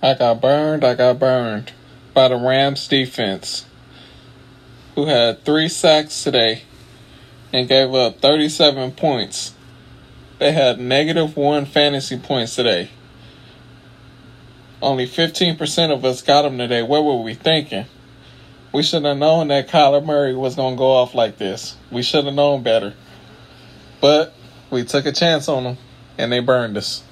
I got burned, I got burned by the Rams defense, who had three sacks today and gave up 37 points. They had negative one fantasy points today. Only 15% of us got them today. What were we thinking? We should have known that Kyler Murray was going to go off like this. We should have known better. But we took a chance on them and they burned us.